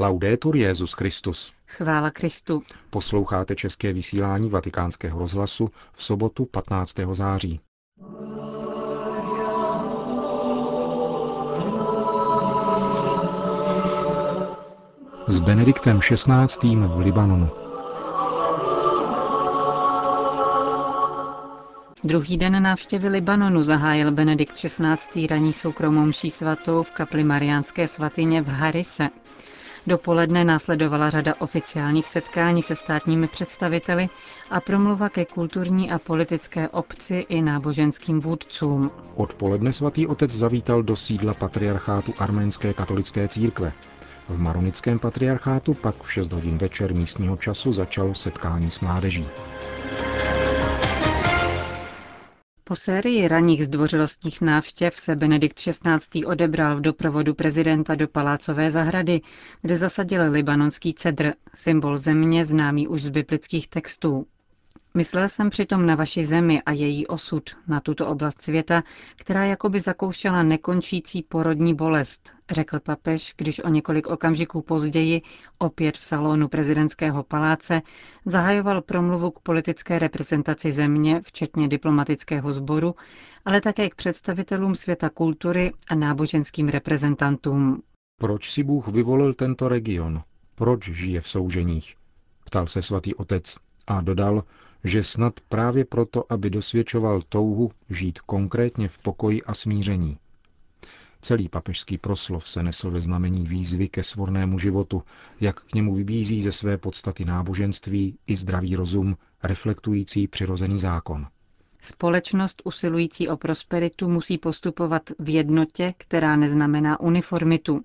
Laudetur Jezus Christus. Chvála Kristu. Posloucháte české vysílání Vatikánského rozhlasu v sobotu 15. září. S Benediktem XVI. v Libanonu. Druhý den návštěvy Libanonu zahájil Benedikt XVI. raní soukromou mší svatou v kapli Mariánské svatyně v Harise. Dopoledne následovala řada oficiálních setkání se státními představiteli a promluva ke kulturní a politické obci i náboženským vůdcům. Odpoledne svatý otec zavítal do sídla patriarchátu arménské katolické církve. V maronickém patriarchátu pak v 6 hodin večer místního času začalo setkání s mládeží. Po sérii ranních zdvořilostních návštěv se Benedikt XVI. odebral v doprovodu prezidenta do palácové zahrady, kde zasadil libanonský cedr, symbol země známý už z biblických textů. Myslel jsem přitom na vaši zemi a její osud, na tuto oblast světa, která jakoby zakoušela nekončící porodní bolest, řekl papež, když o několik okamžiků později, opět v salonu prezidentského paláce, zahajoval promluvu k politické reprezentaci země, včetně diplomatického sboru, ale také k představitelům světa kultury a náboženským reprezentantům. Proč si Bůh vyvolil tento region? Proč žije v souženích? Ptal se svatý otec a dodal, že snad právě proto, aby dosvědčoval touhu žít konkrétně v pokoji a smíření. Celý papežský proslov se nesl ve znamení výzvy ke svornému životu, jak k němu vybízí ze své podstaty náboženství i zdravý rozum, reflektující přirozený zákon. Společnost usilující o prosperitu musí postupovat v jednotě, která neznamená uniformitu.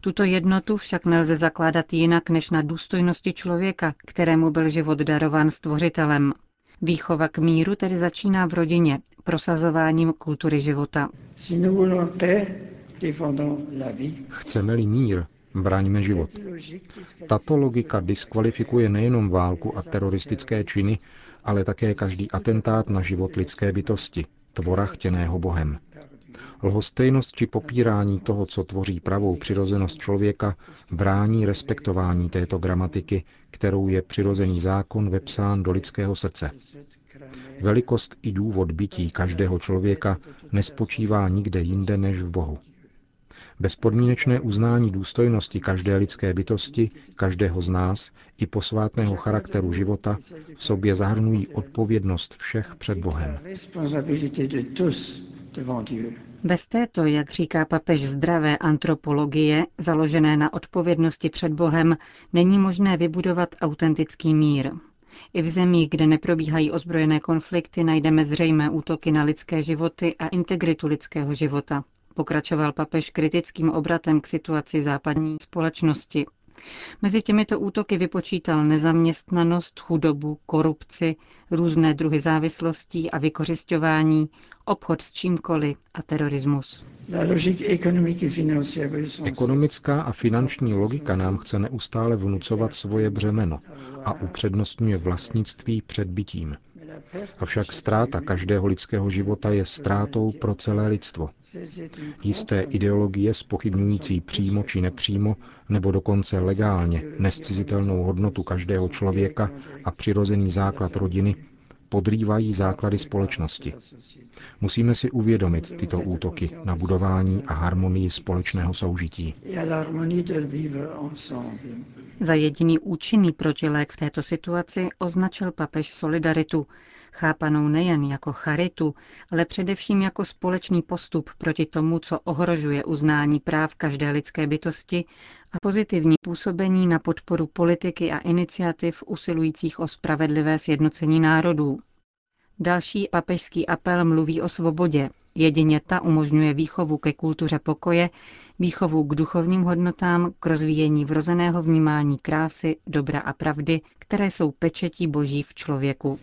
Tuto jednotu však nelze zakládat jinak než na důstojnosti člověka, kterému byl život darován stvořitelem. Výchova k míru tedy začíná v rodině, prosazováním kultury života. Chceme-li mír, braňme život. Tato logika diskvalifikuje nejenom válku a teroristické činy, ale také každý atentát na život lidské bytosti, tvora chtěného Bohem. Lhostejnost či popírání toho, co tvoří pravou přirozenost člověka, brání respektování této gramatiky, kterou je přirozený zákon vepsán do lidského srdce. Velikost i důvod bytí každého člověka nespočívá nikde jinde než v Bohu. Bezpodmínečné uznání důstojnosti každé lidské bytosti, každého z nás i posvátného charakteru života v sobě zahrnují odpovědnost všech před Bohem. Bez této, jak říká papež, zdravé antropologie, založené na odpovědnosti před Bohem, není možné vybudovat autentický mír. I v zemích, kde neprobíhají ozbrojené konflikty, najdeme zřejmé útoky na lidské životy a integritu lidského života. Pokračoval papež kritickým obratem k situaci západní společnosti. Mezi těmito útoky vypočítal nezaměstnanost, chudobu, korupci, různé druhy závislostí a vykořišťování, obchod s čímkoliv a terorismus. Ekonomická a finanční logika nám chce neustále vnucovat svoje břemeno a upřednostňuje vlastnictví před bytím. Avšak ztráta každého lidského života je ztrátou pro celé lidstvo. Jisté ideologie spochybňující přímo či nepřímo, nebo dokonce legálně nescizitelnou hodnotu každého člověka a přirozený základ rodiny, podrývají základy společnosti. Musíme si uvědomit tyto útoky na budování a harmonii společného soužití. Za jediný účinný protilék v této situaci označil papež solidaritu, chápanou nejen jako charitu, ale především jako společný postup proti tomu, co ohrožuje uznání práv každé lidské bytosti a pozitivní působení na podporu politiky a iniciativ usilujících o spravedlivé sjednocení národů. Další papežský apel mluví o svobodě. Jedině ta umožňuje výchovu ke kultuře pokoje, výchovu k duchovním hodnotám, k rozvíjení vrozeného vnímání krásy, dobra a pravdy, které jsou pečetí boží v člověku.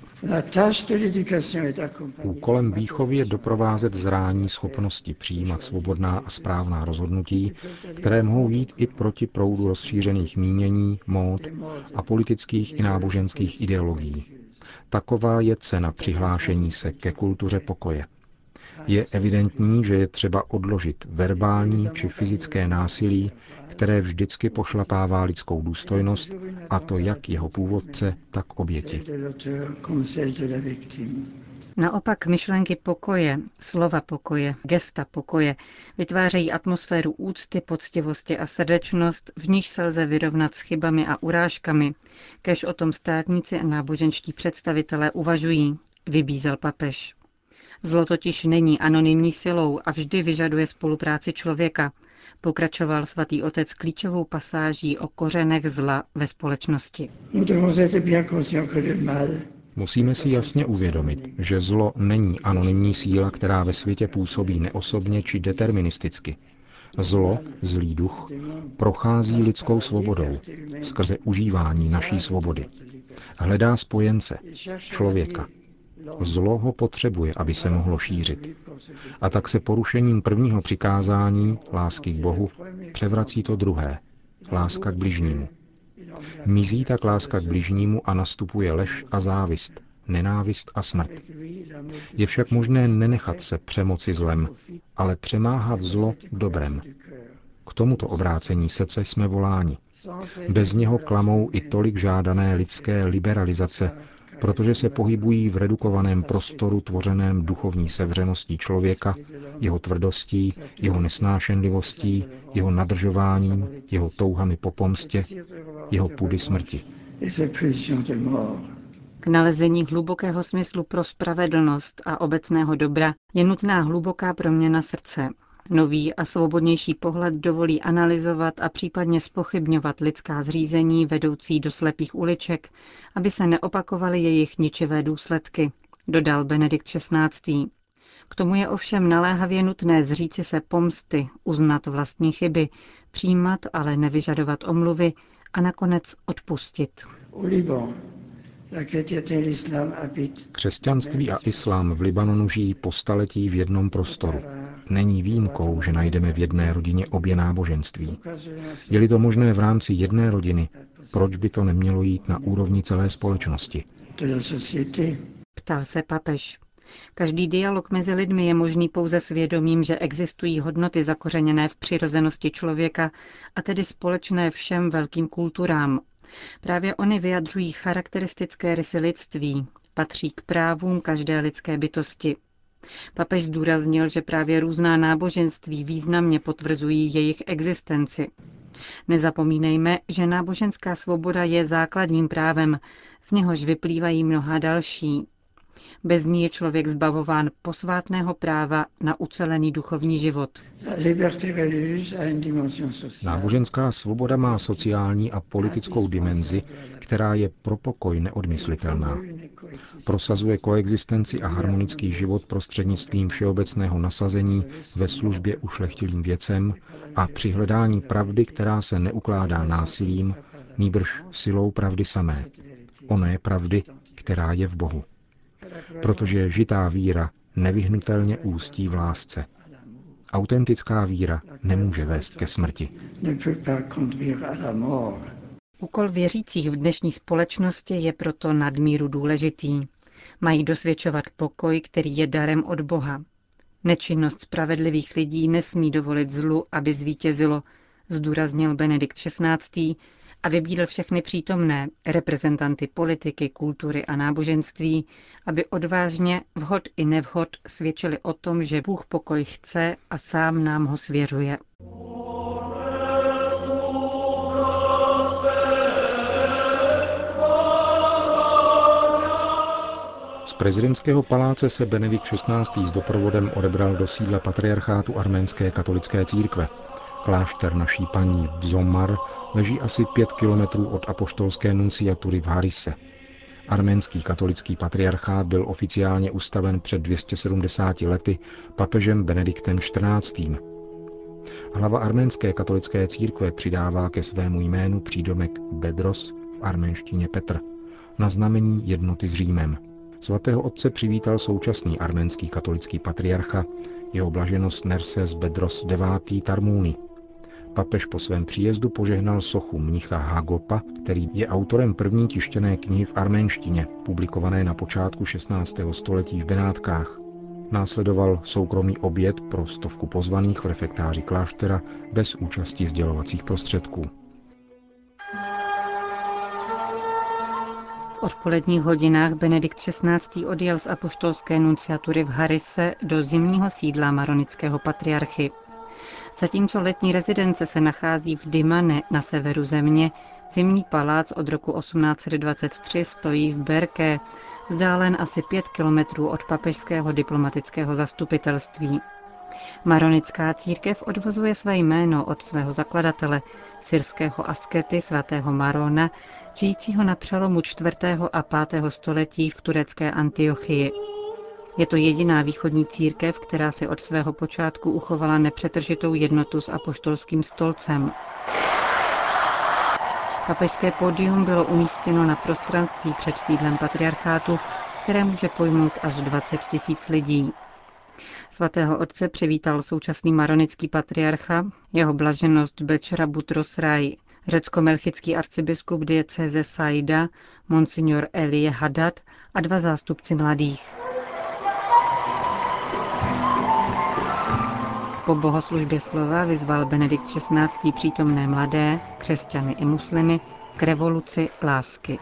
Úkolem výchovy je doprovázet zrání schopnosti přijímat svobodná a správná rozhodnutí, které mohou jít i proti proudu rozšířených mínění, mód a politických i náboženských ideologií. Taková je cena přihlášení se ke kultuře pokoje. Je evidentní, že je třeba odložit verbální či fyzické násilí, které vždycky pošlapává lidskou důstojnost, a to jak jeho původce, tak oběti. Naopak myšlenky pokoje, slova pokoje, gesta pokoje vytvářejí atmosféru úcty, poctivosti a srdečnost, v níž se lze vyrovnat s chybami a urážkami, kež o tom státníci a náboženští představitelé uvažují, vybízel papež. Zlo totiž není anonymní silou a vždy vyžaduje spolupráci člověka, pokračoval svatý otec klíčovou pasáží o kořenech zla ve společnosti. Musíme si jasně uvědomit, že zlo není anonymní síla, která ve světě působí neosobně či deterministicky. Zlo, zlý duch, prochází lidskou svobodou skrze užívání naší svobody. Hledá spojence, člověka. Zlo ho potřebuje, aby se mohlo šířit. A tak se porušením prvního přikázání, lásky k Bohu, převrací to druhé, láska k bližnímu. Mizí tak láska k bližnímu a nastupuje lež a závist, nenávist a smrt. Je však možné nenechat se přemoci zlem, ale přemáhat zlo dobrem. K tomuto obrácení srdce jsme voláni. Bez něho klamou i tolik žádané lidské liberalizace, protože se pohybují v redukovaném prostoru tvořeném duchovní sevřeností člověka, jeho tvrdostí, jeho nesnášenlivostí, jeho nadržováním, jeho touhami po pomstě, jeho půdy smrti. K nalezení hlubokého smyslu pro spravedlnost a obecného dobra je nutná hluboká proměna srdce, Nový a svobodnější pohled dovolí analyzovat a případně spochybňovat lidská zřízení vedoucí do slepých uliček, aby se neopakovaly jejich ničivé důsledky, dodal Benedikt XVI. K tomu je ovšem naléhavě nutné zříci se pomsty, uznat vlastní chyby, přijímat, ale nevyžadovat omluvy a nakonec odpustit. Křesťanství a islám v Libanonu žijí po staletí v jednom prostoru. Není výjimkou, že najdeme v jedné rodině obě náboženství. Je-li to možné v rámci jedné rodiny, proč by to nemělo jít na úrovni celé společnosti? Ptal se papež. Každý dialog mezi lidmi je možný pouze svědomím, že existují hodnoty zakořeněné v přirozenosti člověka a tedy společné všem velkým kulturám. Právě oni vyjadřují charakteristické rysy lidství, patří k právům každé lidské bytosti. Papež zdůraznil, že právě různá náboženství významně potvrzují jejich existenci. Nezapomínejme, že náboženská svoboda je základním právem, z něhož vyplývají mnoha další. Bez ní je člověk zbavován posvátného práva na ucelený duchovní život. Náboženská svoboda má sociální a politickou dimenzi, která je pro pokoj neodmyslitelná. Prosazuje koexistenci a harmonický život prostřednictvím všeobecného nasazení ve službě ušlechtilým věcem a při hledání pravdy, která se neukládá násilím, nýbrž silou pravdy samé. Oné pravdy, která je v Bohu protože žitá víra nevyhnutelně ústí v lásce. Autentická víra nemůže vést ke smrti. Úkol věřících v dnešní společnosti je proto nadmíru důležitý. Mají dosvědčovat pokoj, který je darem od Boha. Nečinnost spravedlivých lidí nesmí dovolit zlu, aby zvítězilo, zdůraznil Benedikt XVI a vybídl všechny přítomné, reprezentanty politiky, kultury a náboženství, aby odvážně, vhod i nevhod, svědčili o tom, že Bůh pokoj chce a sám nám ho svěřuje. Z prezidentského paláce se Benedikt XVI. s doprovodem odebral do sídla patriarchátu arménské katolické církve. Klášter naší paní Bzomar leží asi pět kilometrů od apoštolské nunciatury v Harise. Arménský katolický patriarchát byl oficiálně ustaven před 270 lety papežem Benediktem XIV. Hlava arménské katolické církve přidává ke svému jménu přídomek Bedros v arménštině Petr, na znamení jednoty s Římem. Svatého otce přivítal současný arménský katolický patriarcha, jeho blaženost Nerses Bedros IX. Tarmúny, Papež po svém příjezdu požehnal sochu mnicha Hagopa, který je autorem první tištěné knihy v arménštině, publikované na počátku 16. století v Benátkách. Následoval soukromý oběd pro stovku pozvaných v refektáři kláštera bez účasti sdělovacích prostředků. V odpoledních hodinách Benedikt XVI. odjel z apoštolské nunciatury v Harise do zimního sídla maronického patriarchy. Zatímco letní rezidence se nachází v Dimane na severu země, zimní palác od roku 1823 stojí v Berké, vzdálen asi pět kilometrů od papežského diplomatického zastupitelství. Maronická církev odvozuje své jméno od svého zakladatele, syrského askety svatého Marona, žijícího na přelomu 4. a 5. století v turecké Antiochii. Je to jediná východní církev, která si od svého počátku uchovala nepřetržitou jednotu s apoštolským stolcem. Papežské pódium bylo umístěno na prostranství před sídlem patriarchátu, které může pojmout až 20 tisíc lidí. Svatého otce přivítal současný maronický patriarcha, jeho blaženost Bečera Butros Rai, řecko-melchický arcibiskup diecéze Saida, monsignor Elie Haddad a dva zástupci mladých. Po bohoslužbě slova vyzval Benedikt XVI. přítomné mladé, křesťany i muslimy, k revoluci lásky.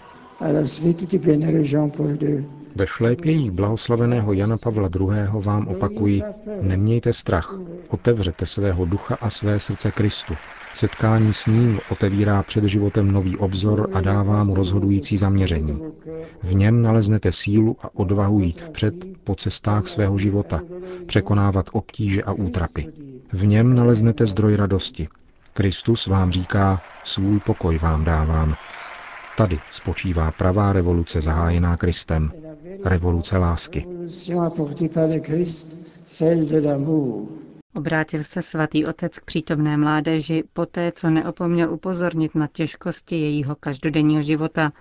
Ve šlépění blahoslaveného Jana Pavla II. vám opakuji, nemějte strach, otevřete svého ducha a své srdce Kristu. Setkání s ním otevírá před životem nový obzor a dává mu rozhodující zaměření. V něm naleznete sílu a odvahu jít vpřed po cestách svého života, překonávat obtíže a útrapy. V něm naleznete zdroj radosti. Kristus vám říká, svůj pokoj vám dávám. Tady spočívá pravá revoluce zahájená Kristem. Revoluce lásky. Obrátil se svatý otec k přítomné mládeži poté, co neopomněl upozornit na těžkosti jejího každodenního života.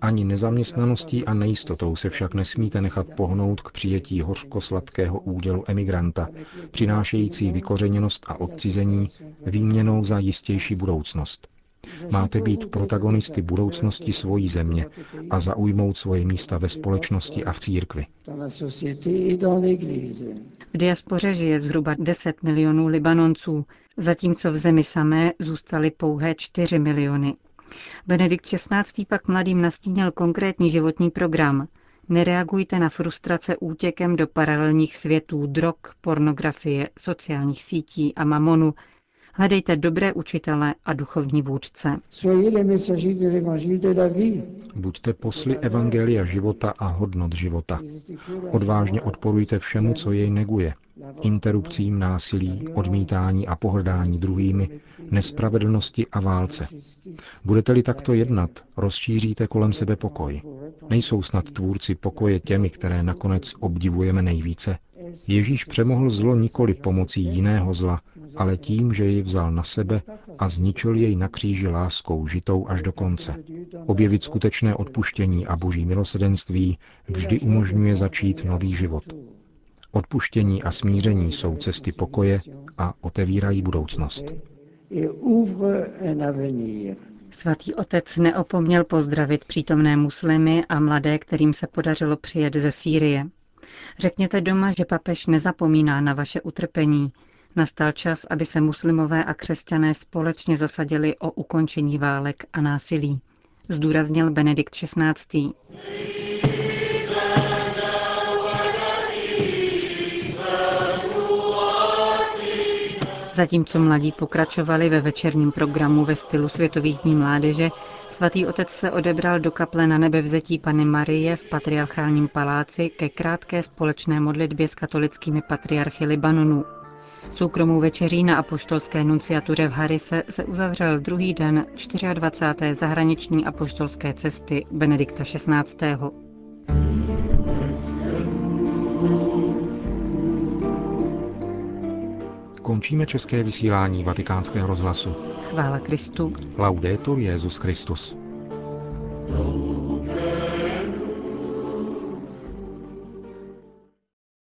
Ani nezaměstnaností a nejistotou se však nesmíte nechat pohnout k přijetí hořko-sladkého údělu emigranta, přinášející vykořeněnost a odcizení výměnou za jistější budoucnost. Máte být protagonisty budoucnosti svojí země a zaujmout svoje místa ve společnosti a v církvi. V diaspoře žije zhruba 10 milionů Libanonců, zatímco v zemi samé zůstaly pouhé 4 miliony. Benedikt XVI. pak mladým nastínil konkrétní životní program. Nereagujte na frustrace útěkem do paralelních světů drog, pornografie, sociálních sítí a mamonu, Hledejte dobré učitele a duchovní vůdce. Buďte posly evangelia života a hodnot života. Odvážně odporujte všemu, co jej neguje. Interrupcím násilí, odmítání a pohrdání druhými, nespravedlnosti a válce. Budete-li takto jednat, rozšíříte kolem sebe pokoj. Nejsou snad tvůrci pokoje těmi, které nakonec obdivujeme nejvíce? Ježíš přemohl zlo nikoli pomocí jiného zla, ale tím, že jej vzal na sebe a zničil jej na kříži láskou žitou až do konce. Objevit skutečné odpuštění a boží milosedenství vždy umožňuje začít nový život. Odpuštění a smíření jsou cesty pokoje a otevírají budoucnost. Svatý otec neopomněl pozdravit přítomné muslimy a mladé, kterým se podařilo přijet ze Sýrie. Řekněte doma, že papež nezapomíná na vaše utrpení, Nastal čas, aby se muslimové a křesťané společně zasadili o ukončení válek a násilí, zdůraznil Benedikt XVI. Zatímco mladí pokračovali ve večerním programu ve stylu Světových dní mládeže, svatý otec se odebral do kaple na nebevzetí Pany Marie v patriarchálním paláci ke krátké společné modlitbě s katolickými patriarchy Libanonu. Soukromou večeří na apoštolské nunciatuře v Harise se uzavřel druhý den 24. zahraniční apoštolské cesty Benedikta XVI. Končíme české vysílání vatikánského rozhlasu. Chvála Kristu. Laudetur Jezus Christus. you